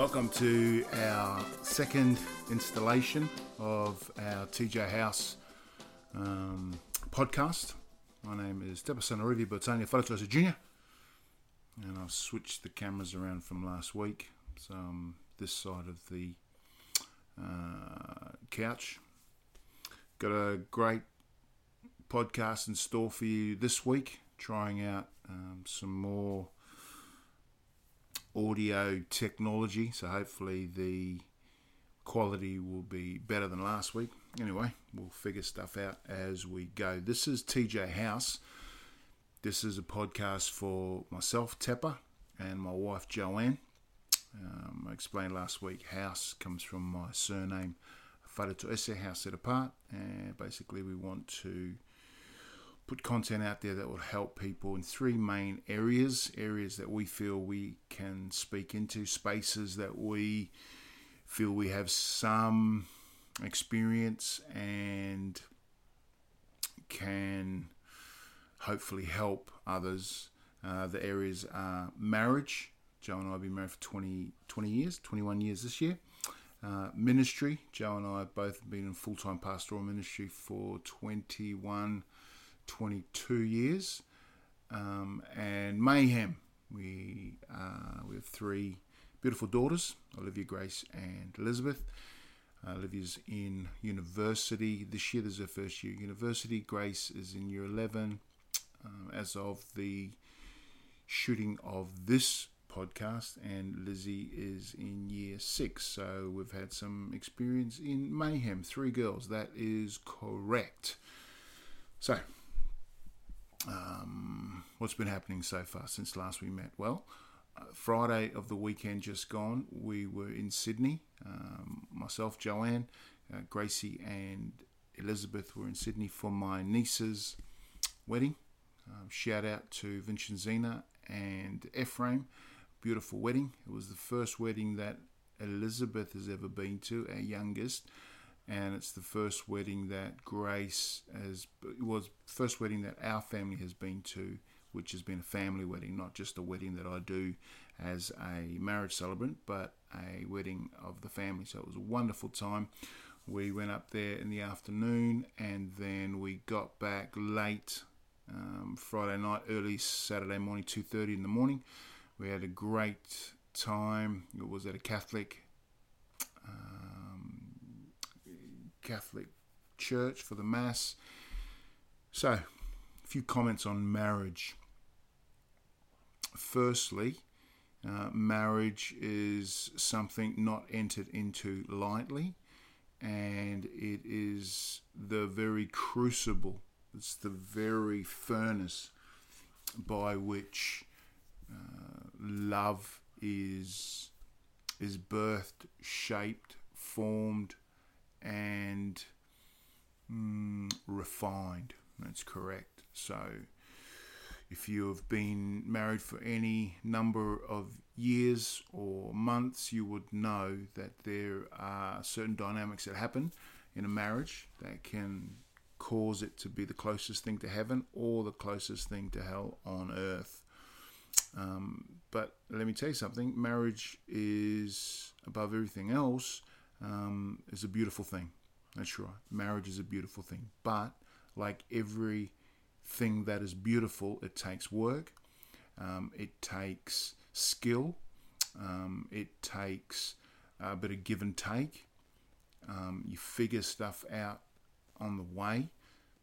welcome to our second installation of our TJ House um, podcast. My name is Depasan Orivi Botania Faletoese Jr. And I've switched the cameras around from last week. So I'm this side of the uh, couch. Got a great podcast in store for you this week, trying out um, some more audio technology. So hopefully the quality will be better than last week. Anyway, we'll figure stuff out as we go. This is TJ House. This is a podcast for myself, Tepper, and my wife, Joanne. Um, I explained last week, House comes from my surname, Faletoese, House Set Apart, and basically we want to put content out there that will help people in three main areas areas that we feel we can speak into, spaces that we feel we have some experience and can hopefully help others. Uh, the areas are marriage. Joe and I have been married for 20, 20 years, 21 years this year. Uh, ministry. Joe and I have both been in full time pastoral ministry for 21, 22 years. Um, and mayhem. We uh, we have three beautiful daughters, Olivia, Grace, and Elizabeth. Uh, Olivia's in university this year. This is her first year university. Grace is in year 11. Um, as of the shooting of this podcast, and Lizzie is in year six. So we've had some experience in mayhem. Three girls. That is correct. So, um, what's been happening so far since last we met? Well, uh, Friday of the weekend just gone, we were in Sydney. Um, myself, Joanne, uh, Gracie, and Elizabeth were in Sydney for my niece's wedding. Um, shout out to Vincenzina and Ephraim. Beautiful wedding. It was the first wedding that Elizabeth has ever been to, our youngest, and it's the first wedding that Grace has. Was first wedding that our family has been to, which has been a family wedding, not just a wedding that I do as a marriage celebrant, but a wedding of the family. So it was a wonderful time. We went up there in the afternoon, and then we got back late um, Friday night, early Saturday morning, 2.30 in the morning. We had a great time. It was at a Catholic um, Catholic church for the Mass. So, a few comments on marriage. Firstly, uh, marriage is something not entered into lightly, and it is the very crucible it's the very furnace by which uh, love is is birthed, shaped, formed, and mm, refined. That's correct. So, if you have been married for any number of years or months, you would know that there are certain dynamics that happen in a marriage that can cause it to be the closest thing to heaven or the closest thing to hell on earth. Um, but let me tell you something marriage is, above everything else, um, is a beautiful thing. That's right. Marriage is a beautiful thing. But like everything that is beautiful, it takes work, um, it takes skill, um, it takes a bit of give and take. Um, you figure stuff out on the way.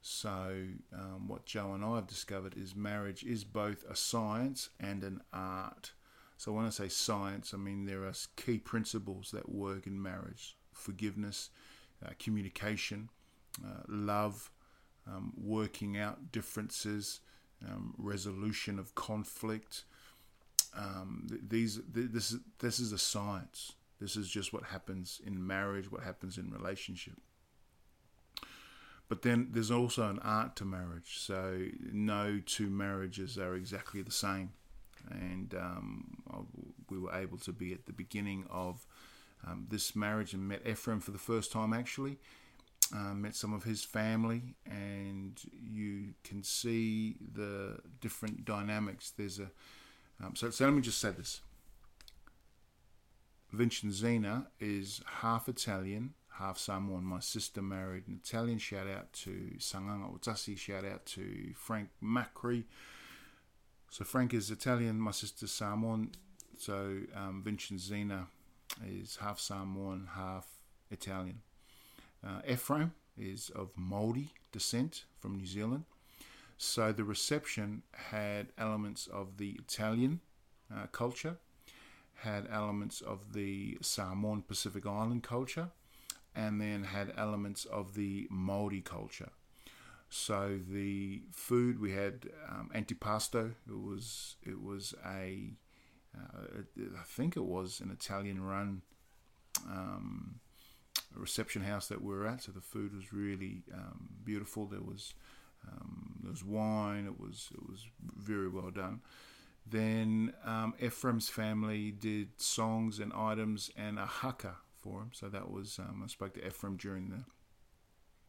So, um, what Joe and I have discovered is marriage is both a science and an art. So, when I say science, I mean there are key principles that work in marriage forgiveness, uh, communication, uh, love, um, working out differences, um, resolution of conflict. Um, these, this, is this is a science. This is just what happens in marriage, what happens in relationship. But then there's also an art to marriage. So no two marriages are exactly the same. And um, we were able to be at the beginning of um, this marriage and met Ephraim for the first time actually. Uh, met some of his family, and you can see the different dynamics. There's a um, so, so let me just say this: Vincenzina is half Italian, half Samoan. My sister married an Italian. Shout out to Sanganga Utasi. Shout out to Frank Macri. So Frank is Italian, my sister's Samoan. So um, Vincenzina is half Samoan, half Italian. Uh, Ephraim is of Maori descent from New Zealand. So the reception had elements of the Italian uh, culture, had elements of the Samoan Pacific Island culture, and then had elements of the Maori culture. So the food we had um, antipasto. It was it was a uh, I think it was an Italian run um, reception house that we were at. So the food was really um, beautiful. There was um, there was wine. It was it was very well done. Then um, Ephraim's family did songs and items and a haka for him. So that was um, I spoke to Ephraim during the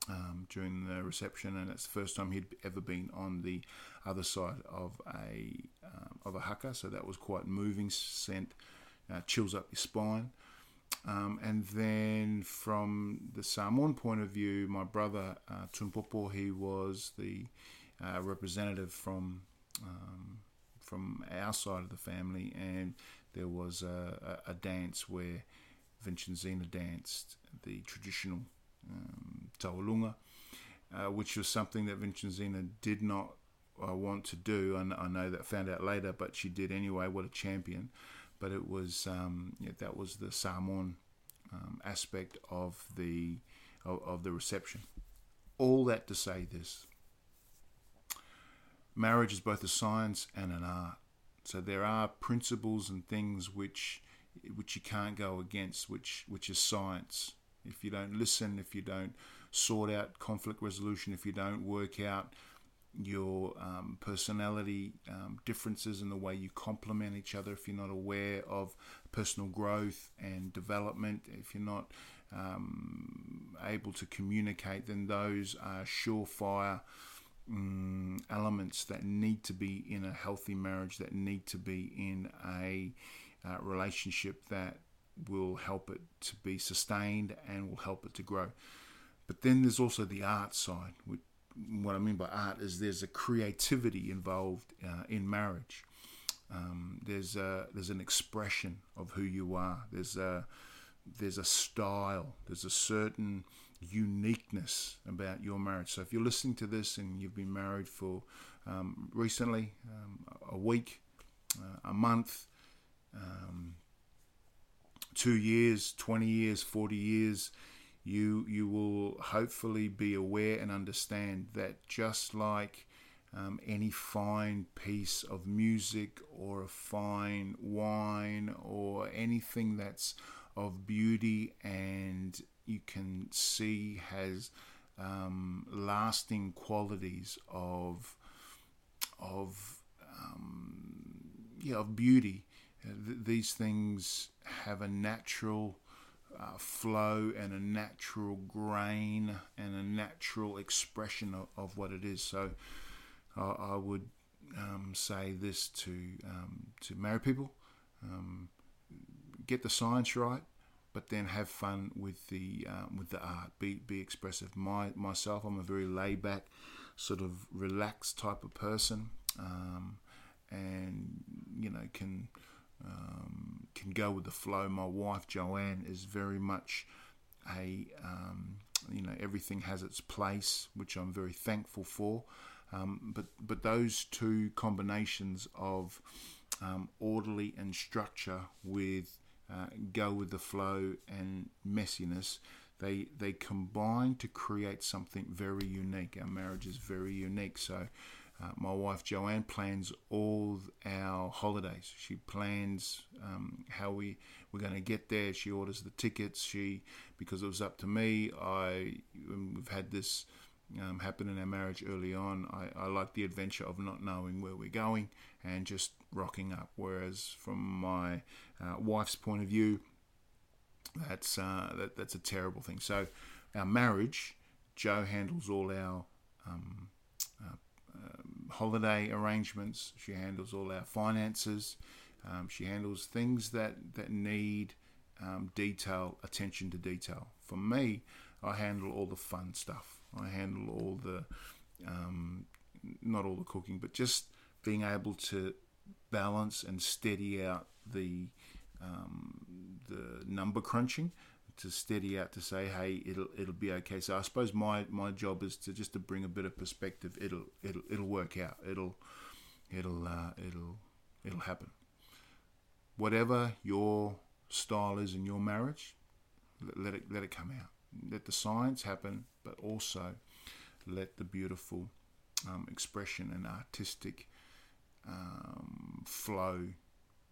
um, during the reception, and it's the first time he'd ever been on the other side of a um, of a haka. So that was quite moving. Sent uh, chills up your spine. Um, and then from the Samoan point of view, my brother uh, Tumpopo, he was the uh, representative from um, from our side of the family, and there was a, a, a dance where Vincenzina danced the traditional Taualuga, uh, which was something that Vincenzina did not uh, want to do. And I know that found out later, but she did anyway. What a champion! But it was um, yeah, that was the Samoan um, aspect of the of, of the reception. All that to say this: marriage is both a science and an art. So there are principles and things which which you can't go against, which which is science if you don't listen, if you don't sort out conflict resolution, if you don't work out your um, personality um, differences and the way you complement each other, if you're not aware of personal growth and development, if you're not um, able to communicate, then those are surefire um, elements that need to be in a healthy marriage, that need to be in a uh, relationship that will help it to be sustained and will help it to grow. But then there's also the art side. What I mean by art is there's a creativity involved uh, in marriage. Um, there's a, there's an expression of who you are. There's a there's a style. There's a certain uniqueness about your marriage. So if you're listening to this and you've been married for um, recently, um, a week, uh, a month, um, two years, 20 years, 40 years, you, you will hopefully be aware and understand that just like um, any fine piece of music or a fine wine or anything that's of beauty and you can see has um, lasting qualities of of um, yeah of beauty th- these things have a natural uh, flow and a natural grain and a natural expression of, of what it is. So I, I would um, say this to um, to married people: um, get the science right, but then have fun with the um, with the art. Be be expressive. My myself, I'm a very laid back, sort of relaxed type of person, um, and you know can um, can go with the flow. My wife Joanne is very much a um, you know everything has its place, which I'm very thankful for. Um, but but those two combinations of um, orderly and structure with uh, go with the flow and messiness, they they combine to create something very unique. Our marriage is very unique. So uh, my wife Joanne plans all our holidays. She plans um, how we we're going to get there. She orders the tickets. She because it was up to me. I we've had this um, happen in our marriage early on. I, I like the adventure of not knowing where we're going and just rocking up. Whereas from my uh, wife's point of view, that's uh, that, that's a terrible thing. So our marriage, Joe handles all our um, holiday arrangements. She handles all our finances. Um, she handles things that that need um, detail, attention to detail. For me, I handle all the fun stuff. I handle all the, um, not all the cooking, but just being able to balance and steady out the um, the number crunching to steady out to say, hey, it'll it'll be okay. So I suppose my, my job is to just to bring a bit of perspective. It'll it'll it'll work out. It'll it'll uh, it'll it'll happen. Whatever your style is in your marriage, let it let it come out. Let the science happen, but also let the beautiful um, expression and artistic um, flow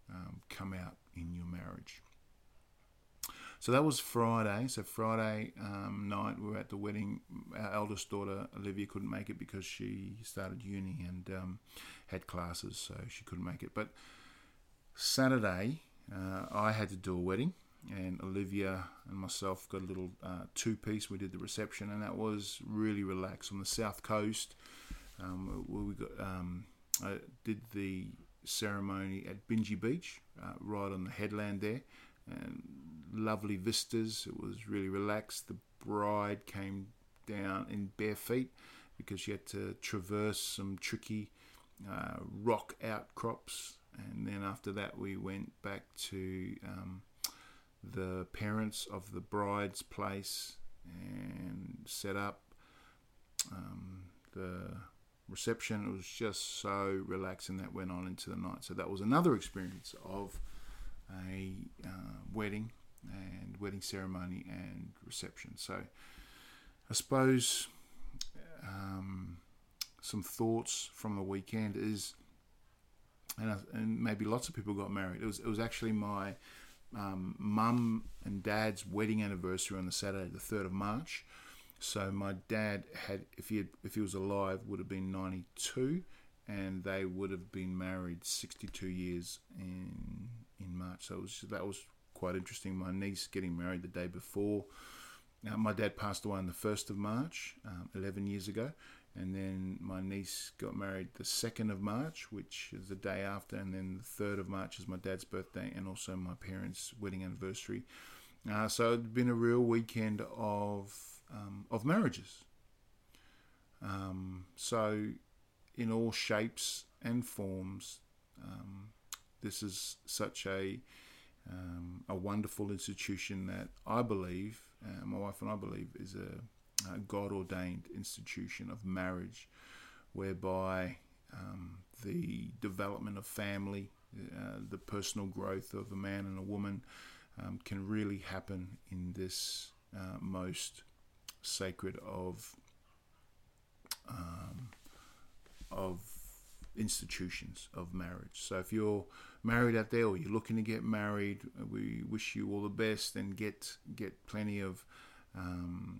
um, come out in your marriage. So that was Friday. So Friday um, night, we were at the wedding. Our eldest daughter Olivia couldn't make it because she started uni and um, had classes, so she couldn't make it. But Saturday, uh, I had to do a wedding, and Olivia and myself got a little uh, two-piece. We did the reception, and that was really relaxed on the south coast. Um, we got um, did the ceremony at Bingie Beach, uh, right on the headland there, and lovely vistas. It was really relaxed. The bride came down in bare feet because she had to traverse some tricky uh, rock outcrops. And then after that, we went back to um, the parents of the bride's place and set up um, the reception. It was just so relaxing that went on into the night. So that was another experience of a uh, wedding and wedding ceremony and reception. So I suppose um, some thoughts from the weekend is, and, and, maybe lots of people got married. It was it was actually my um, mum and dad's wedding anniversary on the Saturday, the third of March. So my dad had, if he had, if he was alive, would have been ninety two, and they would have been married sixty two years in in March. So was, that was quite interesting. My niece getting married the day before. Uh, my dad passed away on the 1st of March, um, 11 years ago. And then my niece got married the 2nd of March, which is the day after. And then the 3rd of March is my dad's birthday and also my parents' wedding anniversary. Uh, so it's been a real weekend of, um, of marriages. Um, so, in all shapes and forms, um, this is such a um, a wonderful institution that I believe, uh, my wife and I believe, is a, a God ordained institution of marriage, whereby um, the development of family, uh, the personal growth of a man and a woman um, can really happen in this uh, most sacred of um, of institutions of marriage. So if you're married out there or you're looking to get married, we wish you all the best and get get plenty of um,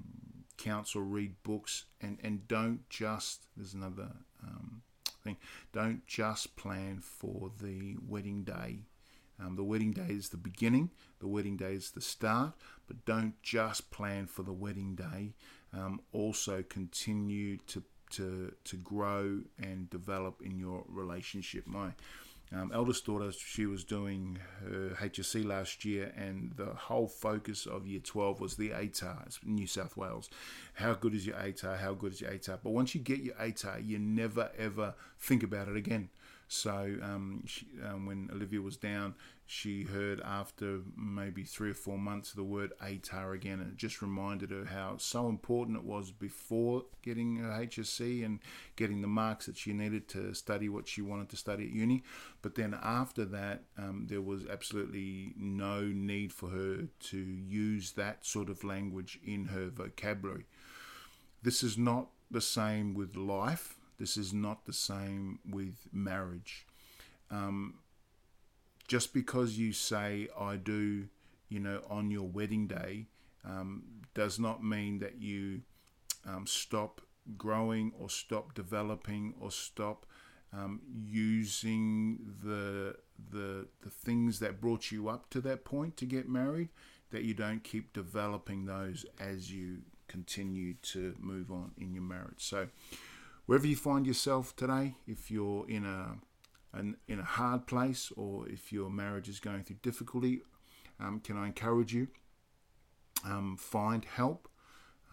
counsel, read books, and and don't just there's another um, thing. Don't just plan for the wedding day. Um, the wedding day is the beginning. The wedding day is the start. But don't just plan for the wedding day. Um, also continue to to to grow and develop in your relationship. My um, eldest daughter, she was doing her HSC last year, and the whole focus of year 12 was the ATAR, it's New South Wales. How good is your ATAR? How good is your ATAR? But once you get your ATAR, you never ever think about it again. So um, she, um, when Olivia was down, she heard after maybe three or four months the word ATAR again, and it just reminded her how so important it was before getting her HSC and getting the marks that she needed to study what she wanted to study at uni. But then after that, um, there was absolutely no need for her to use that sort of language in her vocabulary. This is not the same with life this is not the same with marriage. Um, just because you say I do, you know, on your wedding day, um, does not mean that you um, stop growing or stop developing or stop um, using the the the things that brought you up to that point to get married. That you don't keep developing those as you continue to move on in your marriage. So wherever you find yourself today, if you're in a an, in a hard place or if your marriage is going through difficulty, um, can I encourage you? Um, find help.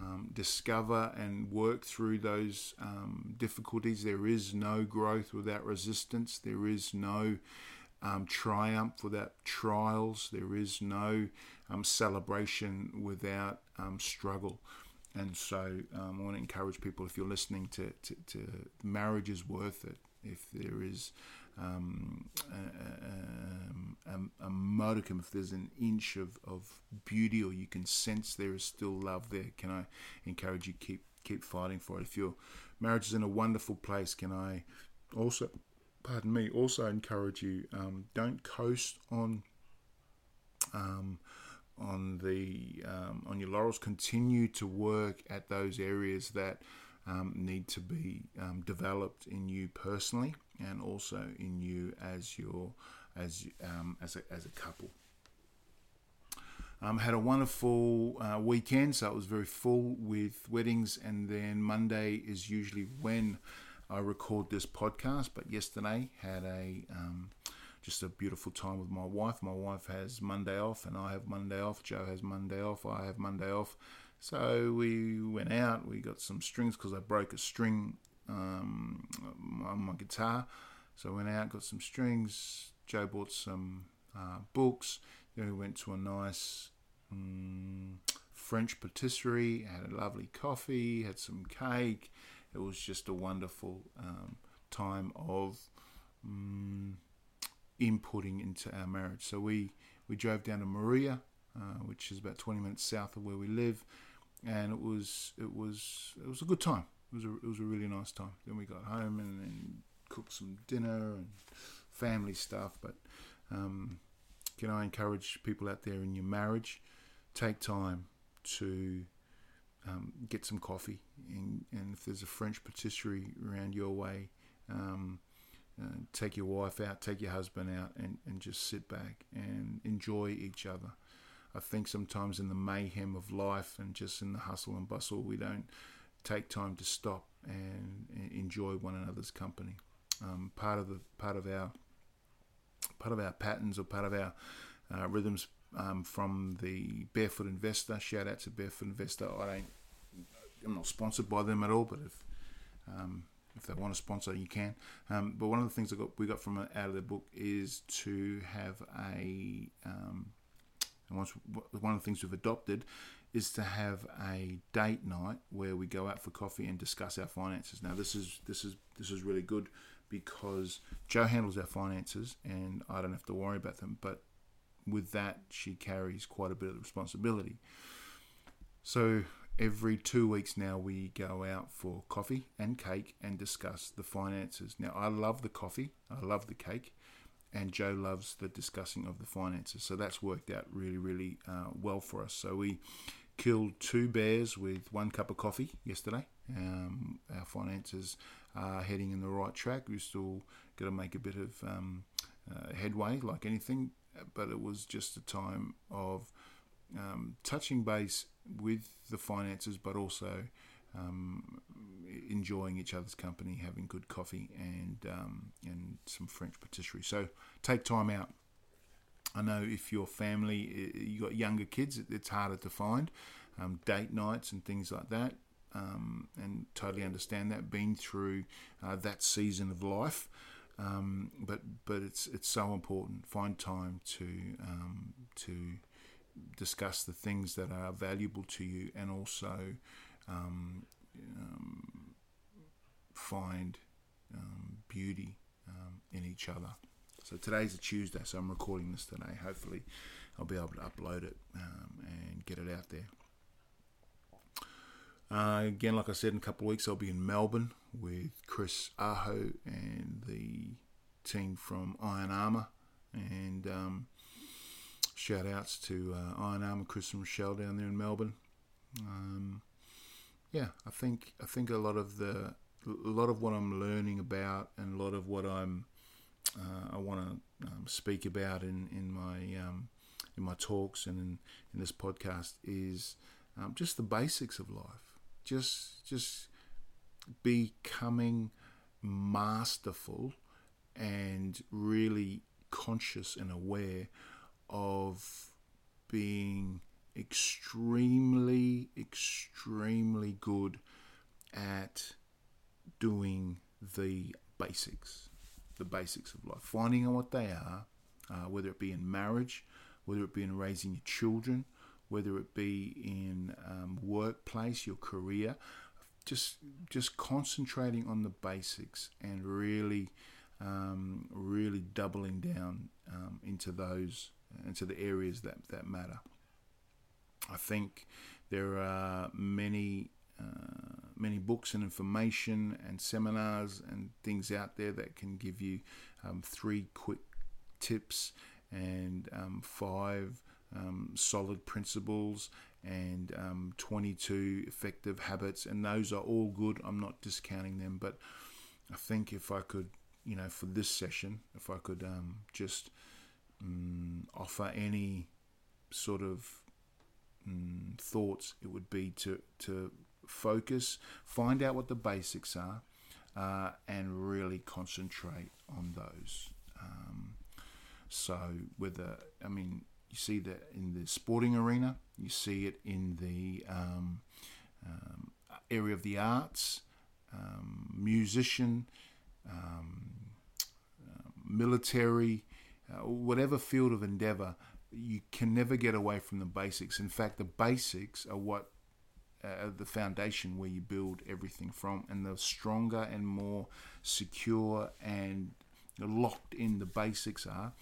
Um, discover and work through those um, difficulties. There is no growth without resistance. There is no um, triumph without trials. There is no um, celebration without struggle. And so um, I want to encourage people if you're listening to, to, to marriage is worth it. If there is um, a, a, a, modicum, if there's an inch of, of beauty or you can sense there is still love there, can I encourage you keep keep fighting for it? If your marriage is in a wonderful place, can I also, pardon me, also encourage you um, don't coast on um, on the um, on your laurels. Continue to work at those areas that um, need to be um, developed in you personally and also in you as your as um, as a as a couple. Um, had a wonderful uh, weekend, so it was very full with weddings, and then Monday is usually when I record this podcast. But yesterday had a um, just a beautiful time with my wife. My wife has Monday off, and I have Monday off. Joe has Monday off. I have Monday off. So we went out. We got some strings because I broke a string um, on my guitar. So I went out, got some strings. Joe bought some uh, books. Then we went to a nice um, French patisserie. Had a lovely coffee. Had some cake. It was just a wonderful um, time of um, inputting into our marriage. So we, we drove down to Moruya, uh, which is about 20 minutes south of where we live, and it was it was it was a good time. It was a, it was a really nice time. Then we got home and, and cooked some dinner and family stuff. But um, can I encourage people out there in your marriage, take time to um, get some coffee, and, and, if there's a French patisserie around your way. Um, uh, take your wife out, take your husband out, and, and just sit back and enjoy each other. I think sometimes in the mayhem of life and just in the hustle and bustle, we don't take time to stop and, enjoy one another's company. Um, part of the part of our part of our patterns or part of our uh, rhythms um, from the Barefoot Investor. Shout out to Barefoot Investor. I don't. I'm not sponsored by them at all, but if um, if they want to sponsor, you can. Um, but one of the things I got, we got from out of the book is to have a. Um, once, one of the things we've adopted is to have a date night where we go out for coffee and discuss our finances. Now, this is this is this is really good because Joe handles our finances and I don't have to worry about them. But with that, she carries quite a bit of responsibility. So every two weeks now we go out for coffee and cake and discuss the finances. Now I love the coffee, I love the cake, and Joe loves the discussing of the finances. So that's worked out really, really uh, well for us. So we killed two bears with one cup of coffee yesterday. Um, our finances are heading in the right track. We've still got to make a bit of um, uh, headway, like anything, but it was just a time of um, touching base with the finances, but also um, enjoying each other's company, having good coffee and um, and some French patisserie. So take time out. I know if your family you got younger kids, it's harder to find um, date nights and things like that. Um, and totally understand that. Been through uh, that season of life, um, but but it's it's so important. Find time to um, to discuss the things that are valuable to you and also um, um, find um, beauty um, in each other. So today's a Tuesday, so I'm recording this today. Hopefully, I'll be able to upload it um, and get it out there. Uh, again, like I said, in a couple of weeks, I'll be in Melbourne with Chris Aho and the team from Iron Armour. And um, shout outs to uh, Iron Armour, Chris and Rochelle down there in Melbourne. Um, yeah, I think I think a lot of the a lot of what I'm learning about and a lot of what I'm uh, I want to um, speak about in in my um, in my talks and in, in this podcast is um, just the basics of life. Just just becoming masterful and really conscious and aware of being extremely, extremely good at doing the basics, the basics of life, finding out what they are, uh, whether it be in marriage, whether it be in raising your children, whether it be in um, workplace, your career, just just concentrating on the basics and really, um, really doubling down um, into those into the areas that that matter. I think there are many uh, many books and information and seminars and things out there that can give you um, three quick tips and um, five um, solid principles and um, 22 effective habits, and those are all good. I'm not discounting them, but I think if I could, you know, for this session, if I could um, just um, offer any sort of mm, thoughts, it would be to to focus, find out what the basics are, uh, and really concentrate on those. Um, so whether I mean you see that in the sporting arena, you see it in the um, um, area of the arts, um, musician, um, uh, military, uh, whatever field of endeavor. You can never get away from the basics. In fact, the basics are what uh, the foundation where you build everything from. And the stronger and more secure and locked in the basics are,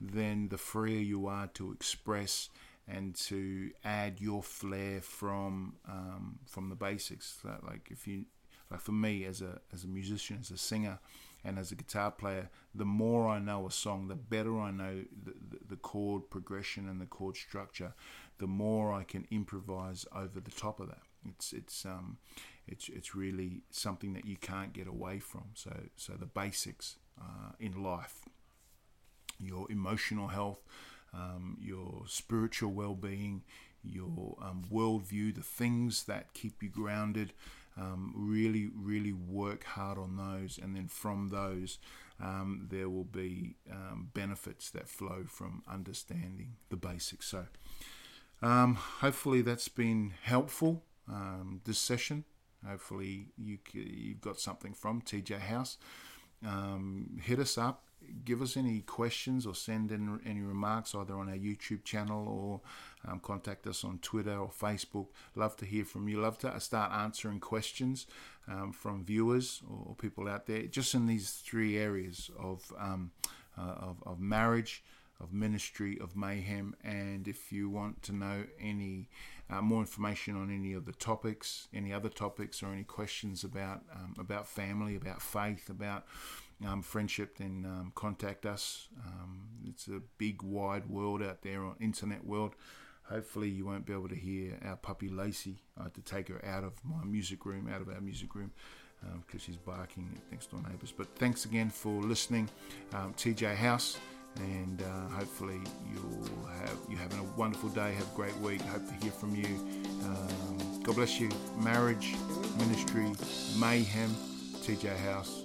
then the freer you are to express and to add your flair from um, from the basics. Like if you like for me as a as a musician, as a singer, and as a guitar player, the more I know a song, the better I know the, the, the chord progression and the chord structure, the more I can improvise over the top of that. It's it's um it's it's really something that you can't get away from. So so the basics uh, in life, your emotional health, um, your spiritual well-being, your um, worldview, the things that keep you grounded. Um, really, really work hard on those, and then from those, um, there will be um, benefits that flow from understanding the basics. So, um, hopefully, that's been helpful um, this session. Hopefully, you, you've got something from TJ House. Um, hit us up, give us any questions, or send in any remarks either on our YouTube channel or um, contact us on Twitter or Facebook. Love to hear from you. Love to start answering questions um, from viewers or people out there, just in these three areas of um, uh, of, of marriage of ministry of mayhem and if you want to know any uh, more information on any of the topics any other topics or any questions about um, about family about faith about um, friendship then um, contact us. Um, it's a big wide world out there on internet world. Hopefully you won't be able to hear our puppy Lacey. I had to take her out of my music room out of our music room because um, she's barking at next door neighbours but thanks again for listening. Um, TJ House and uh, hopefully you'll have you having a wonderful day. Have a great week. Hope to hear from you. Um, God bless you. Marriage, ministry, mayhem. TJ House.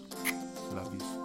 Love you.